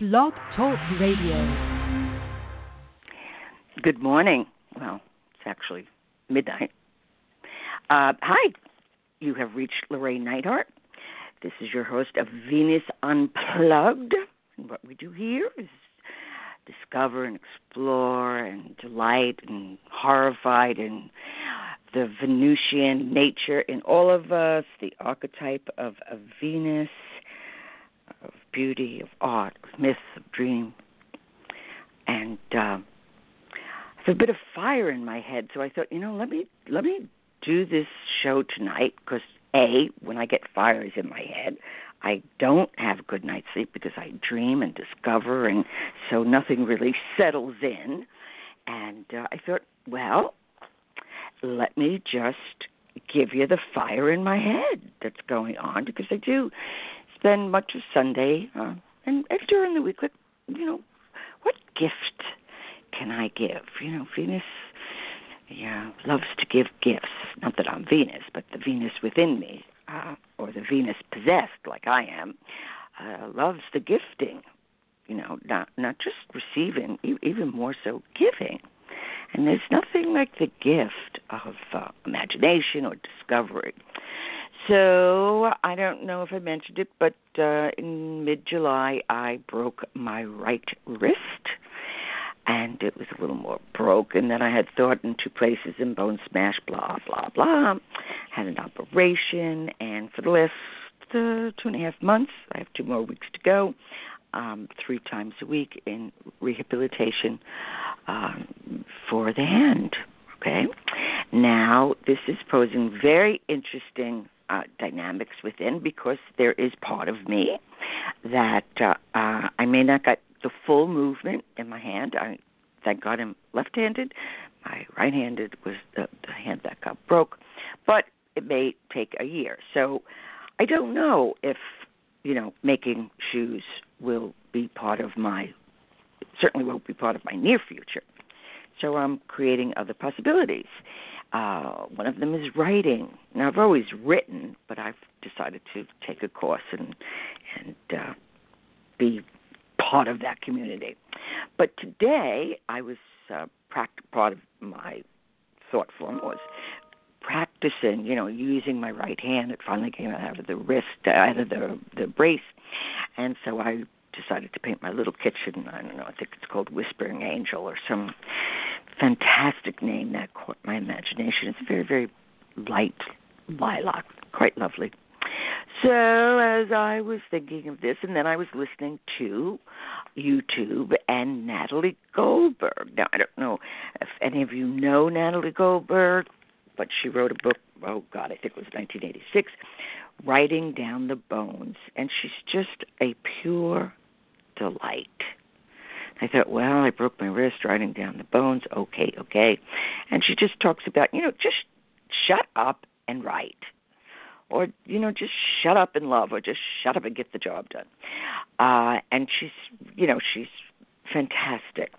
Blog Talk Radio. Good morning. Well, it's actually midnight. Uh, hi, you have reached Llorraine Neithardt. This is your host of Venus Unplugged. And what we do here is discover and explore and delight and horrified in the Venusian nature in all of us, the archetype of, of Venus, of beauty, of art, of myth, of dream. And uh, have a bit of fire in my head, so I thought, you know, let me let me do this show tonight because a when I get fires in my head, I don't have good night's sleep because I dream and discover, and so nothing really settles in. And uh, I thought, well, let me just give you the fire in my head that's going on because I do spend much of Sunday uh, and, and during the week, like, you know, what gift can I give? You know, Venus yeah, loves to give gifts. Not that I'm Venus, but the Venus within me, uh, or the Venus possessed, like I am, uh, loves the gifting. You know, not not just receiving, even more so giving. And there's nothing like the gift of uh, imagination or discovery. So I don't know if I mentioned it, but uh, in mid July I broke my right wrist and it was a little more broken than I had thought in two places and bone smash, blah, blah, blah. Had an operation, and for the last uh, two and a half months, I have two more weeks to go, um, three times a week in rehabilitation um, for the hand. Okay? Now, this is posing very interesting uh, dynamics within because there is part of me that uh, uh, I may not get the full movement in my hand. I thank God I'm left-handed. My right-handed was the, the hand that got broke, but it may take a year. So I don't know if you know making shoes will be part of my certainly won't be part of my near future. So I'm creating other possibilities. Uh, one of them is writing. Now I've always written, but I've decided to take a course and and uh, be part of that community. But today, I was uh, pract- part of my thought form was practicing, you know, using my right hand. It finally came out of the wrist, out of the the brace, and so I decided to paint my little kitchen. I don't know. I think it's called Whispering Angel or some fantastic name that caught my imagination. It's very very light lilac, quite lovely. So as I was thinking of this, and then I was listening to YouTube and Natalie Goldberg. Now I don't know if any of you know Natalie Goldberg, but she wrote a book. Oh God, I think it was 1986, writing down the bones, and she's just a pure delight. I thought, well, I broke my wrist writing down the bones. Okay, okay. And she just talks about, you know, just shut up and write or you know just shut up and love or just shut up and get the job done uh and she's you know she's fantastic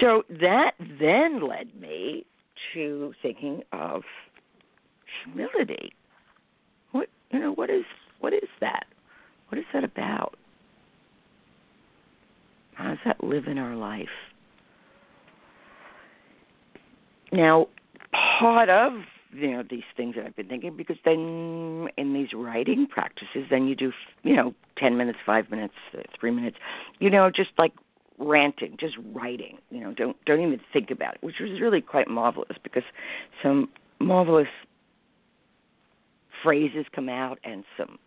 so that then led me to thinking of humility what you know what is what is that what is that about how does that live in our life now part of you know these things that I've been thinking because then in these writing practices then you do you know 10 minutes 5 minutes uh, 3 minutes you know just like ranting just writing you know don't don't even think about it which was really quite marvelous because some marvelous phrases come out and some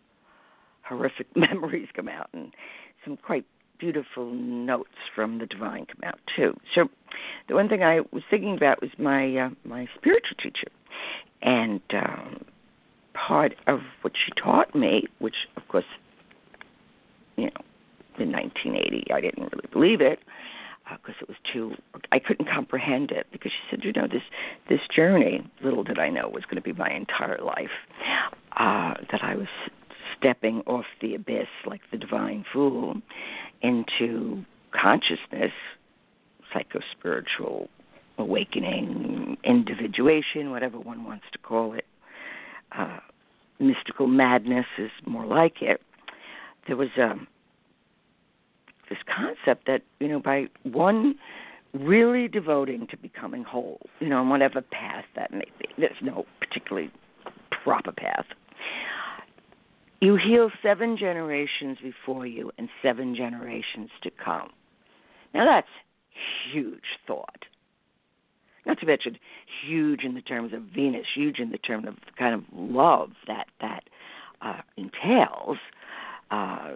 horrific memories come out and some quite beautiful notes from the divine come out too. So the one thing I was thinking about was my uh, my spiritual teacher, and um, part of what she taught me, which of course, you know, in 1980 I didn't really believe it because uh, it was too I couldn't comprehend it because she said, you know, this this journey, little did I know, was going to be my entire life. Uh, that I was stepping off the abyss like the divine fool into consciousness, psychospiritual awakening, individuation, whatever one wants to call it. Uh, mystical madness is more like it. There was a this concept that you know by one really devoting to becoming whole, you know, on whatever path that may be. There's no particularly proper path. You heal seven generations before you and seven generations to come. Now that's huge thought. Not to mention huge in the terms of Venus, huge in the terms of the kind of love that that uh, entails. Uh,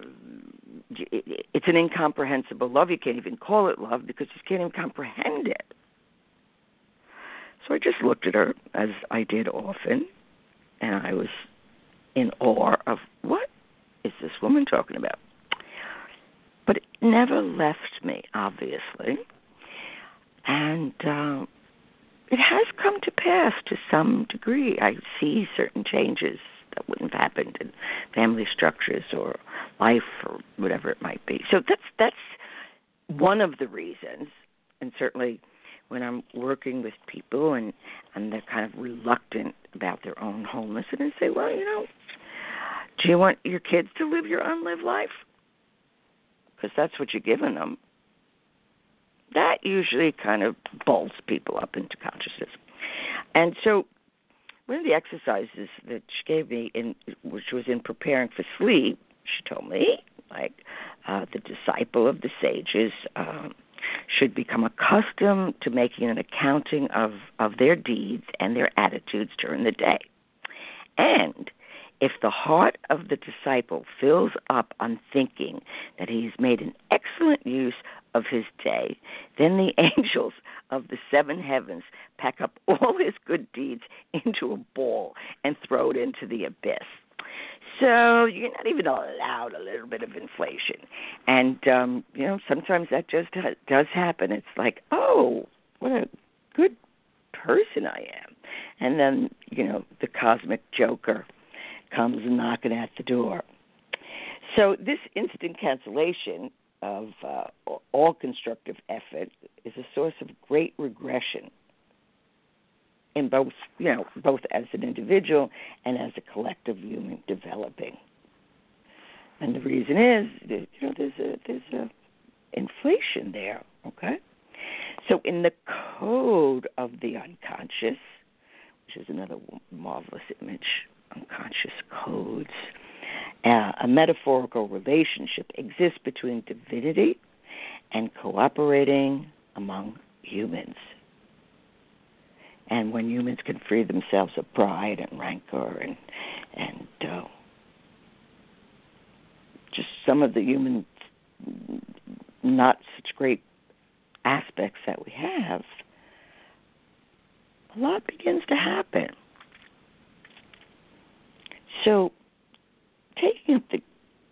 it's an incomprehensible love. You can't even call it love because you can't even comprehend it. So I just looked at her as I did often, and I was in awe of what is this woman talking about? But it never left me, obviously. And uh, it has come to pass to some degree. I see certain changes that wouldn't have happened in family structures or life or whatever it might be. So that's that's one of the reasons, and certainly when I'm working with people and and they're kind of reluctant about their own wholeness, and I say, well, you know, do you want your kids to live your unlived life? Because that's what you're giving them. That usually kind of bolts people up into consciousness. And so one of the exercises that she gave me in which was in preparing for sleep she told me like uh the disciple of the sages um should become accustomed to making an accounting of of their deeds and their attitudes during the day and if the heart of the disciple fills up on thinking that he has made an excellent use of his day, then the angels of the seven heavens pack up all his good deeds into a ball and throw it into the abyss. So you're not even allowed a little bit of inflation, and um, you know sometimes that just ha- does happen. It's like, oh, what a good person I am, and then you know the cosmic joker comes knocking at the door. So this instant cancellation of uh, all constructive effort is a source of great regression in both, you know, both as an individual and as a collective human developing. And the reason is, you know, there's a there's a inflation there. Okay, so in the code of the unconscious, which is another marvelous image unconscious codes. Uh, a metaphorical relationship exists between divinity and cooperating among humans. And when humans can free themselves of pride and rancor and and uh, just some of the human not such great aspects that we have, a lot begins to happen. So, taking up the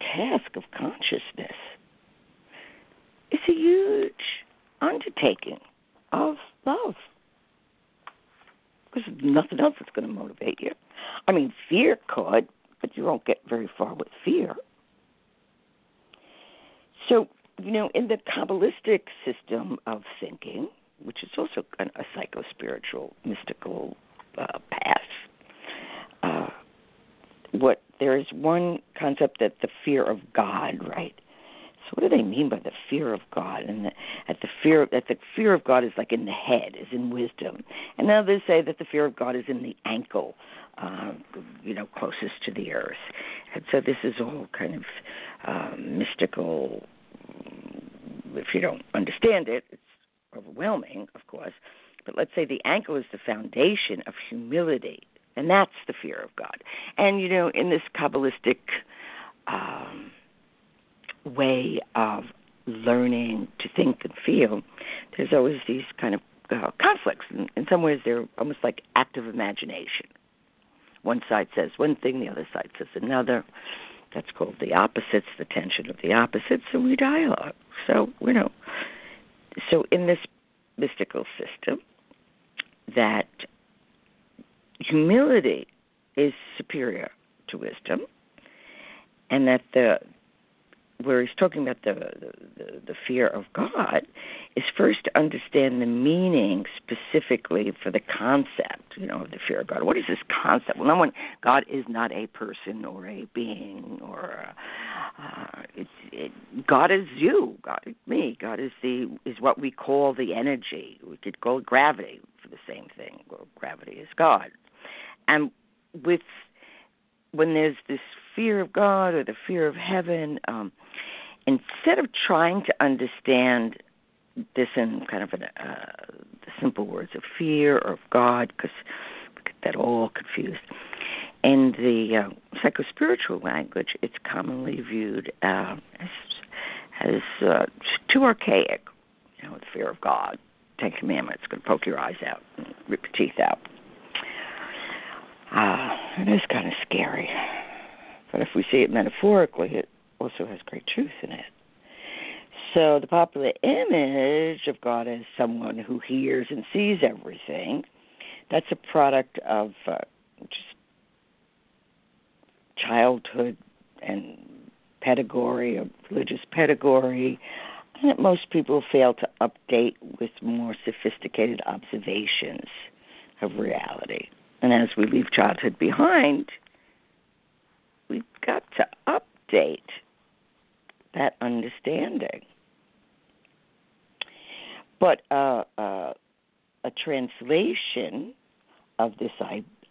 task of consciousness is a huge undertaking of love. Because nothing else is going to motivate you. I mean, fear could, but you won't get very far with fear. So, you know, in the Kabbalistic system of thinking, which is also a psycho spiritual, mystical uh, path, uh, what there is one concept that the fear of God, right? So what do they mean by the fear of God? And the, at the fear that the fear of God is like in the head, is in wisdom. And they say that the fear of God is in the ankle, uh, you know, closest to the earth. And so this is all kind of um, mystical. If you don't understand it, it's overwhelming, of course. But let's say the ankle is the foundation of humility and that's the fear of God. And you know, in this Kabbalistic um, way of learning to think and feel, there's always these kind of uh, conflicts. In, in some ways, they're almost like active imagination. One side says one thing, the other side says another. That's called the opposites, the tension of the opposites, and we dialogue. So, you know, so in this mystical system, that humility is superior to wisdom, and that the where he's talking about the, the, the fear of God is first to understand the meaning specifically for the concept, you know, of the fear of God. What is this concept? Well, no one, God is not a person or a being or a, uh, it's, it, God is you, God is me, God is the is what we call the energy. We could call it gravity for the same thing. Well, gravity is God, and with when there's this fear of God or the fear of heaven, um, instead of trying to understand this in kind of an, uh, the simple words of fear or of God, because we get that all confused. In the uh, psychospiritual language, it's commonly viewed uh, as as uh, too archaic. You know, the fear of God, Ten Commandments, going to poke your eyes out, and rip your teeth out. Uh, it is kind of scary. But if we see it metaphorically, it also has great truth in it. So the popular image of God as someone who hears and sees everything, that's a product of uh, just childhood and pedagogy, of religious pedagogy, that most people fail to update with more sophisticated observations of reality. And as we leave childhood behind, we've got to update that understanding. But uh, uh, a translation of this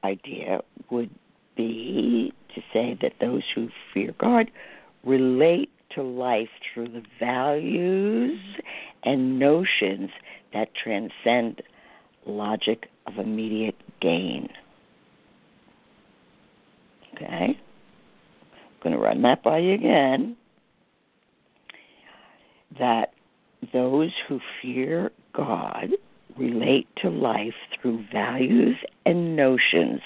idea would be to say that those who fear God relate to life through the values and notions that transcend logic of immediate gain. Okay? I'm going to run that by you again. That those who fear God relate to life through values and notions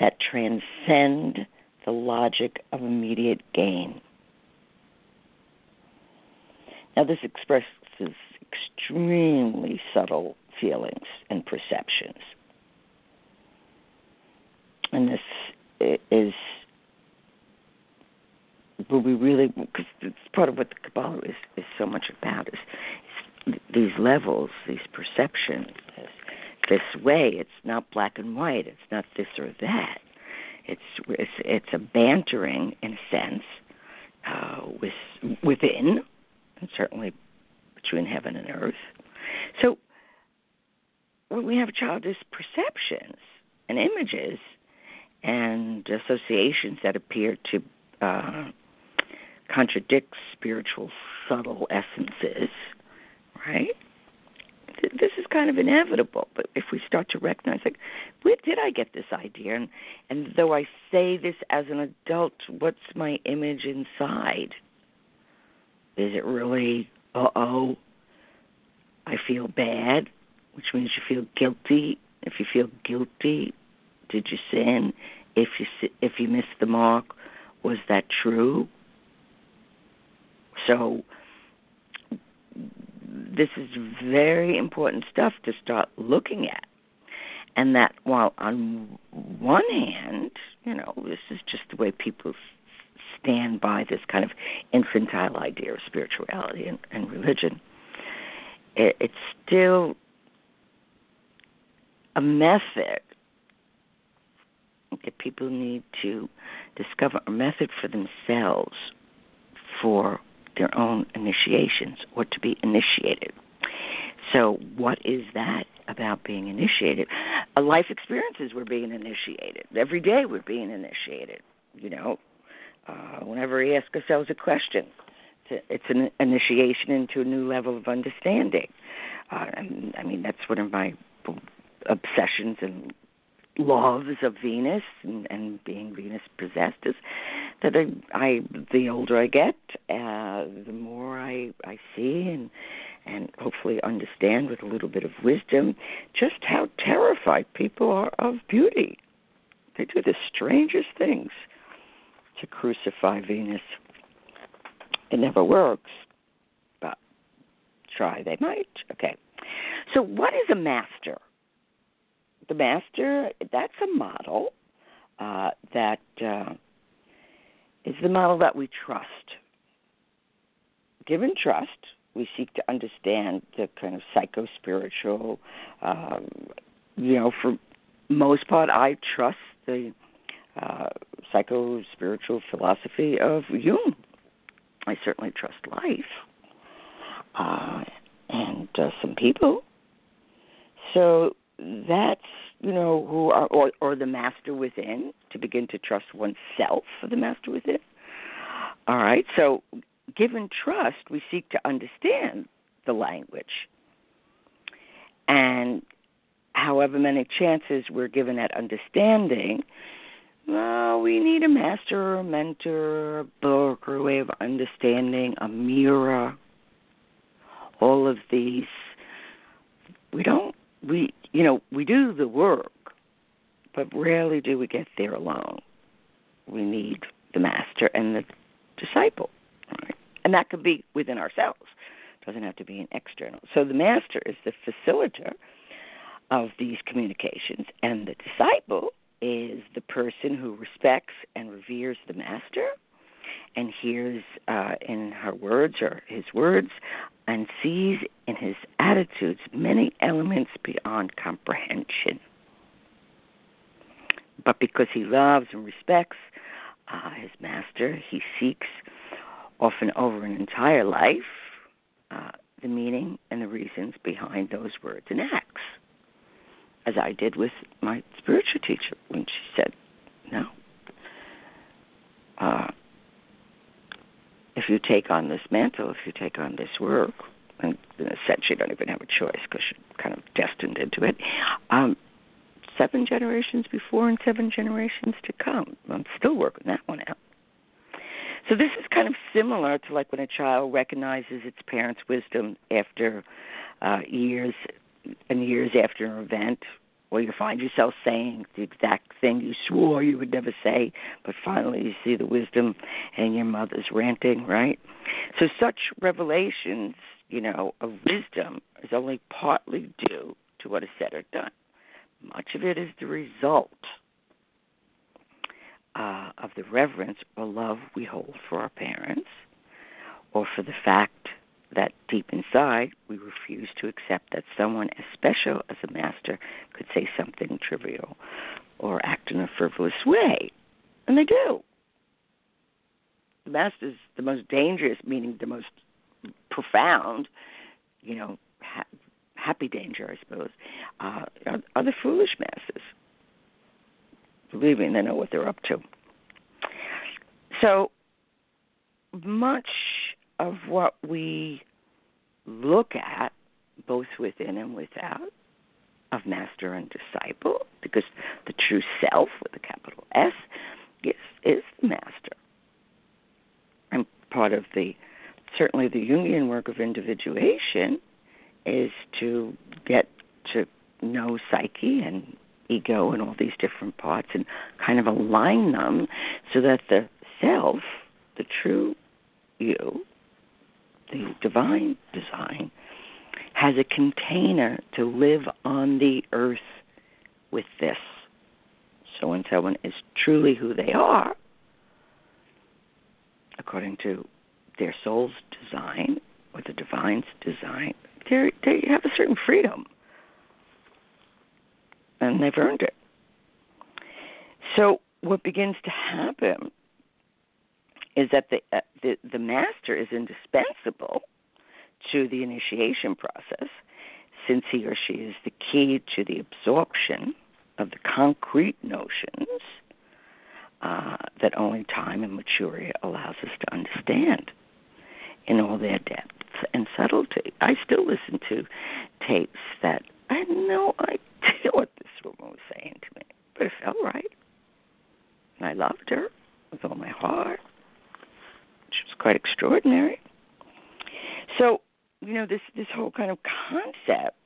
that transcend the logic of immediate gain. Now, this expresses extremely subtle feelings and perceptions. And this is will we really because it's part of what the Kabbalah is, is so much about is, is these levels, these perceptions, this, this way. It's not black and white. It's not this or that. It's it's, it's a bantering in a sense uh, with within, and certainly between heaven and earth. So when we have childish perceptions and images and associations that appear to uh, contradict spiritual subtle essences, right? This is kind of inevitable, but if we start to recognize, like, where did I get this idea? And, and though I say this as an adult, what's my image inside? Is it really, uh oh, I feel bad, which means you feel guilty. If you feel guilty, did you sin? If you if you missed the mark, was that true? So this is very important stuff to start looking at. And that while on one hand, you know, this is just the way people stand by this kind of infantile idea of spirituality and, and religion, it, it's still a method that people need to discover a method for themselves for their own initiations or to be initiated. So, what is that about being initiated? A life experiences we're being initiated. Every day we're being initiated. You know, uh, whenever we ask ourselves a question, it's an initiation into a new level of understanding. Uh, I mean, that's one of my obsessions and loves of Venus and, and being Venus possessed is that I, I the older I get, uh, the more I I see and and hopefully understand with a little bit of wisdom just how terrified people are of beauty. They do the strangest things to crucify Venus. It never works, but try they might. Okay. So, what is a master? The master, that's a model uh, that uh, is the model that we trust. Given trust, we seek to understand the kind of psycho spiritual, um, you know, for most part, I trust the uh, psycho spiritual philosophy of Jung. I certainly trust life uh, and uh, some people. So that's you know who are or, or the master within to begin to trust oneself for the master within. All right. So given trust, we seek to understand the language. And however many chances we're given at understanding, well, we need a master a mentor, a book or a way of understanding, a mirror. All of these, we don't, we, you know, we do the work, but rarely do we get there alone. We need the master and the disciple, right? and that could be within ourselves. It doesn't have to be an external. So the master is the facilitator of these communications, and the disciple is the person who respects and reveres the master and hears uh, in her words or his words and sees in his attitudes many elements beyond comprehension. But because he loves and respects uh, his master, he seeks, often over an entire life, uh, the meaning and the reasons behind those words and acts as I did with my spiritual teacher when she said, "No, uh, if you take on this mantle, if you take on this work, and in a sense you don't even have a choice because you're kind of destined into it. Um, seven generations before and seven generations to come. I'm still working that one out. So this is kind of similar to like when a child recognizes its parents' wisdom after uh, years and years after an event, or you find yourself saying the exact thing you swore you would never say, but finally you see the wisdom and your mother's ranting, right? So such revelations, you know, of wisdom is only partly due to what is said or done. Much of it is the result uh, of the reverence or love we hold for our parents, or for the fact that deep inside we refuse to accept that someone as special as a master could say something trivial or act in a frivolous way. And they do. The master is the most dangerous, meaning the most profound, you know, ha- happy danger, I suppose, uh, are, the foolish masses. Believe me, they know what they're up to. So much of what we look at, both within and without, of master and disciple, because the true self with a capital S is, is the master. And part of the certainly the Jungian work of individuation is to get to know psyche and ego and all these different parts and kind of align them so that the self, the true you, the divine design, has a container to live on the earth with this. So when someone is truly who they are, according to their soul's design or the divine's design, they they have a certain freedom, and they've earned it. So what begins to happen is that the, uh, the the master is indispensable to the initiation process, since he or she is the key to the absorption of the concrete notions uh, that only time and maturity allows us to understand in all their depth and subtlety. I still listen to tapes that I had no idea what this woman was saying to me, but it felt right. And I loved her with all my heart was quite extraordinary. So, you know, this this whole kind of concept.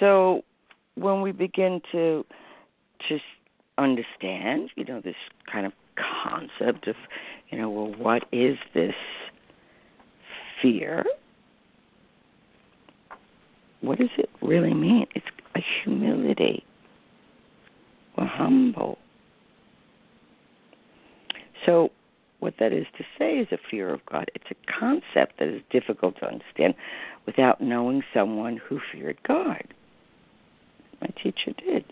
So, when we begin to to understand, you know, this kind of concept of, you know, well, what is this fear? What does it really mean? It's a humility. We're humble. So what that is to say is a fear of God. It's a concept that is difficult to understand without knowing someone who feared God. My teacher did.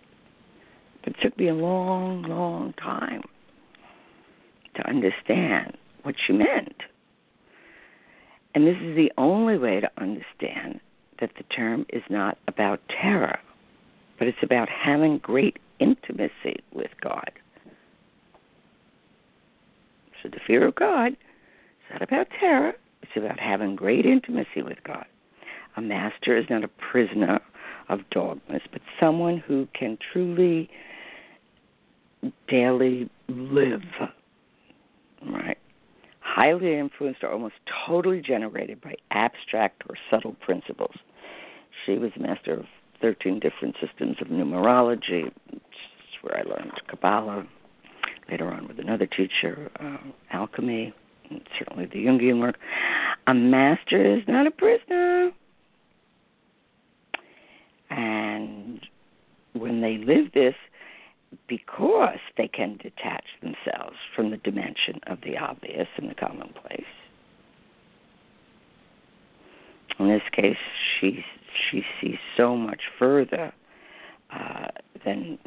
But it took me a long, long time to understand what she meant. And this is the only way to understand that the term is not about terror, but it's about having great intimacy with God. So the fear of God is not about terror, it's about having great intimacy with God. A master is not a prisoner of dogmas, but someone who can truly daily live, right? Highly influenced or almost totally generated by abstract or subtle principles. She was a master of 13 different systems of numerology. It's where I learned Kabbalah. Later on, with another teacher, uh, alchemy, certainly the Jungian work. A master is not a prisoner. And when they live this, because they can detach themselves from the dimension of the obvious and the commonplace. In this case, she she sees so much further uh, than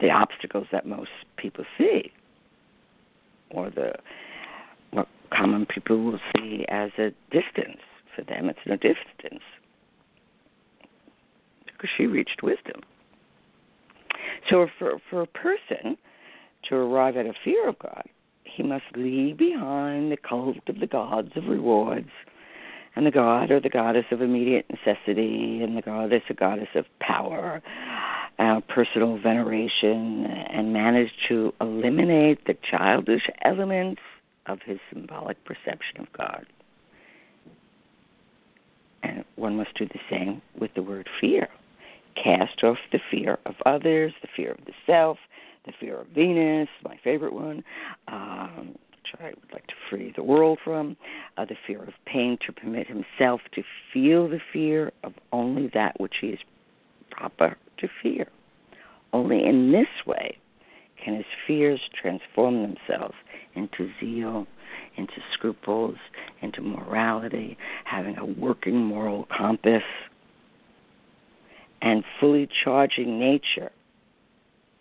the obstacles that most people see, or the what common people will see as a distance. For them, it's no distance because she reached wisdom. So, for for a person to arrive at a fear of God, he must leave behind the cult of the gods of rewards and the god or the goddess of immediate necessity, and the goddess or goddess of power, uh, personal veneration, and manage to eliminate the childish elements of his symbolic perception of God. And one must do the same with the word fear. Cast off the fear of others, the fear of the self, the fear of Venus, my favorite one, um, which I would like to free the world from, uh, the fear of pain, to permit himself to feel the fear of only that which he is proper to fear. Only in this way can his fears transform themselves into zeal, into scruples, into morality, having a working moral compass, and fully charging nature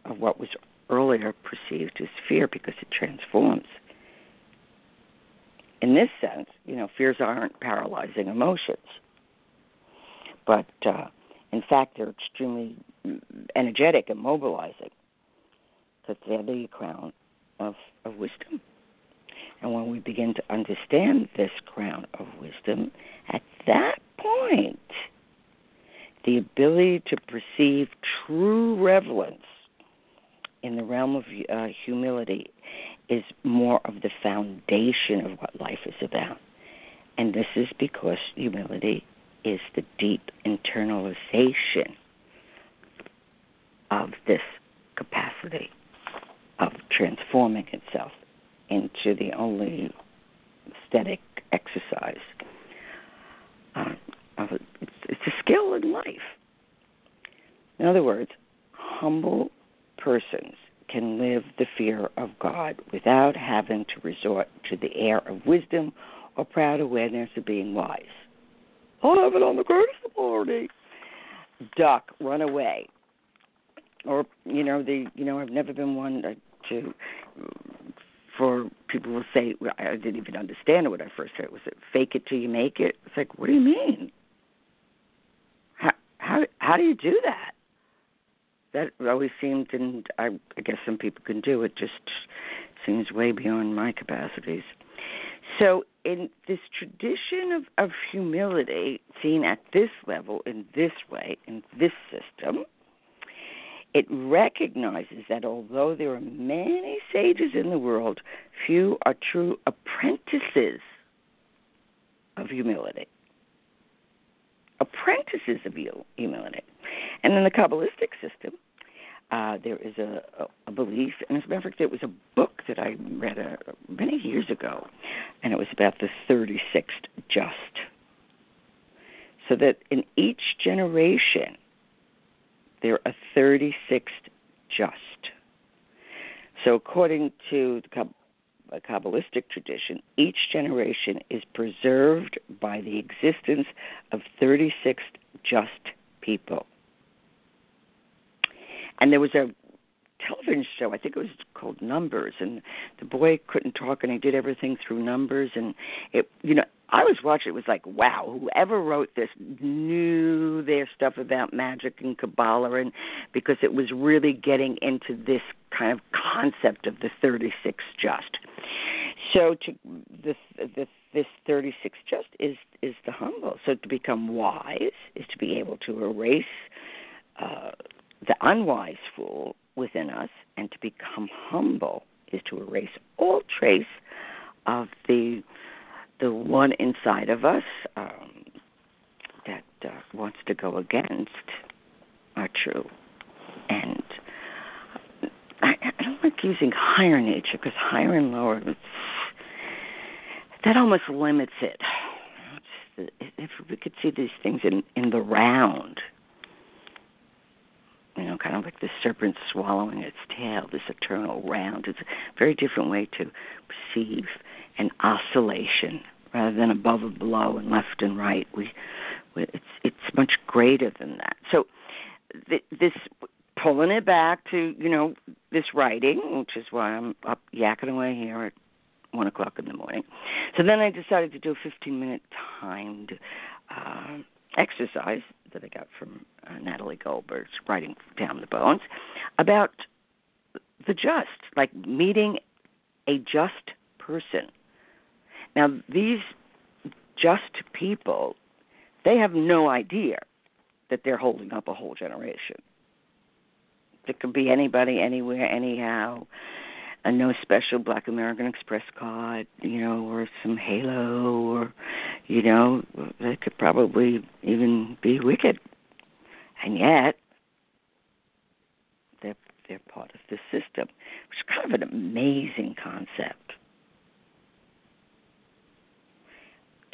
of what was earlier perceived as fear because it transforms in this sense, you know, fears aren't paralyzing emotions, but uh, in fact, they're extremely energetic and mobilizing. Because they're the crown of, of wisdom. And when we begin to understand this crown of wisdom, at that point, the ability to perceive true reverence in the realm of uh, humility is more of the foundation of what life is about. And this is because humility is the deep internalization of this capacity of transforming itself into the only aesthetic exercise. Uh. It's, it's a skill in life. In other words, humble persons can live the fear of God without having to resort to the air of wisdom or proud awareness of being wise. I'll have it on the greatest authority. Duck, run away. Or you know the you know I've never been one to for people will say I didn't even understand it when I first heard it. Was it fake it till you make it? It's like what do you mean? How how how do you do that? that always seemed, and I, I guess some people can do it, just seems way beyond my capacities. So, in this tradition of, of humility, seen at this level, in this way, in this system, it recognizes that although there are many sages in the world, few are true apprentices of humility. Apprentices of humility. And in the Kabbalistic system, uh, there is a, a, belief, and as a matter of fact, there was a book that I read uh, many years ago, and it was about the 36th just. So that in each generation, there are 36 just. So, according to the Kabbalistic tradition, each generation is preserved by the existence of 36 just people. And there was a television show. I think it was called Numbers, and the boy couldn't talk, and he did everything through numbers. And it, you know, I was watching. It was like, wow, whoever wrote this knew their stuff about magic and Kabbalah, and because it was really getting into this kind of concept of the 36 just. So to the the this 36 just is is the humble. So to become wise is to be able to erase uh, the unwise fool within us, and to become humble is to erase all trace of the the one inside of us um, that uh, wants to go against our true. And I, I don't like using higher nature because higher and lower that almost limits it. If we could see these things in in the round, kind of like the serpent swallowing its tail, this eternal round. It's a very different way to perceive an oscillation rather than above and below and left and right. We, we it's it's much greater than that. So th- this pulling it back to you know this writing, which is why I'm up yakking away here at one o'clock in the morning. So then I decided to do a 15 minute timed uh, exercise that I got from uh, Natalie Goldberg's writing down the bones about the just, like meeting a just person. Now these just people, they have no idea that they're holding up a whole generation. It could be anybody, anywhere, anyhow a no special Black American Express card, you know, or some halo, or you know, they could probably even be wicked, and yet they're they're part of the system, which is kind of an amazing concept.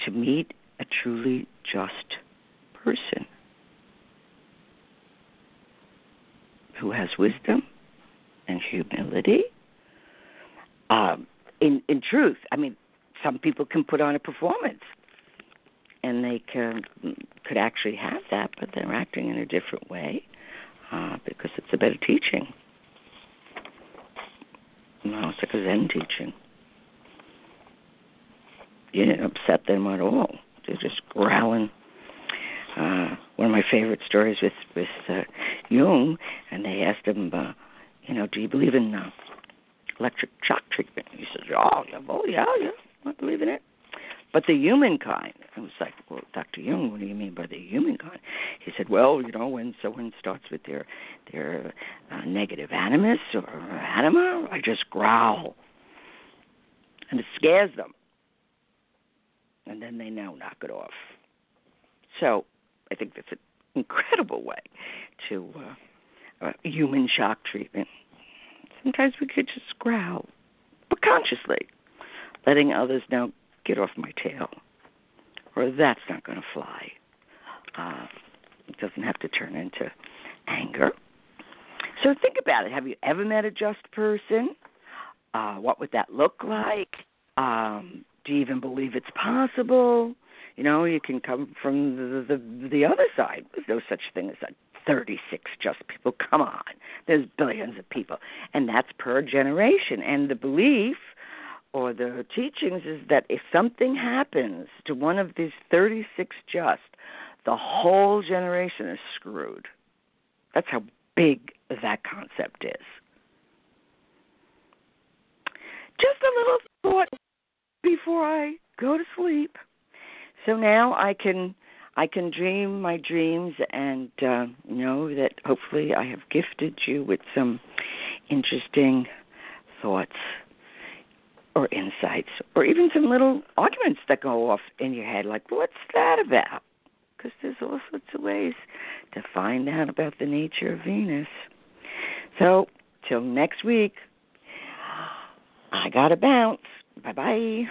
To meet a truly just person who has wisdom and humility um, in in truth, I mean, some people can put on a performance, and they can could actually have that, but they're acting in a different way uh, because it's a better teaching. No, it's like a Zen teaching. You didn't upset them at all. They're just growling. Uh, one of my favorite stories with with uh, Jung, and they asked him, uh, you know, do you believe in uh, electric shock treatment. He says, oh, yeah, oh, yeah, yeah, I believe in it. But the human kind, I was like, well, Dr. Jung, what do you mean by the human kind? He said, well, you know, when someone starts with their their uh, negative animus or anima, I just growl, and it scares them, and then they now knock it off. So I think that's an incredible way to uh, uh, human shock treatment. Sometimes we could just growl, but consciously, letting others know, get off my tail, or that's not going to fly. Uh, it doesn't have to turn into anger. So think about it. Have you ever met a just person? Uh, what would that look like? Um, do you even believe it's possible? You know, you can come from the the, the other side. There's no such thing as a 36 just people. Come on. There's billions of people. And that's per generation. And the belief or the teachings is that if something happens to one of these 36 just, the whole generation is screwed. That's how big that concept is. Just a little thought before I go to sleep. So now I can I can dream my dreams and uh, know that hopefully I have gifted you with some interesting thoughts or insights or even some little arguments that go off in your head like, what's that about? Because there's all sorts of ways to find out about the nature of Venus. So, till next week, I got to bounce. Bye bye.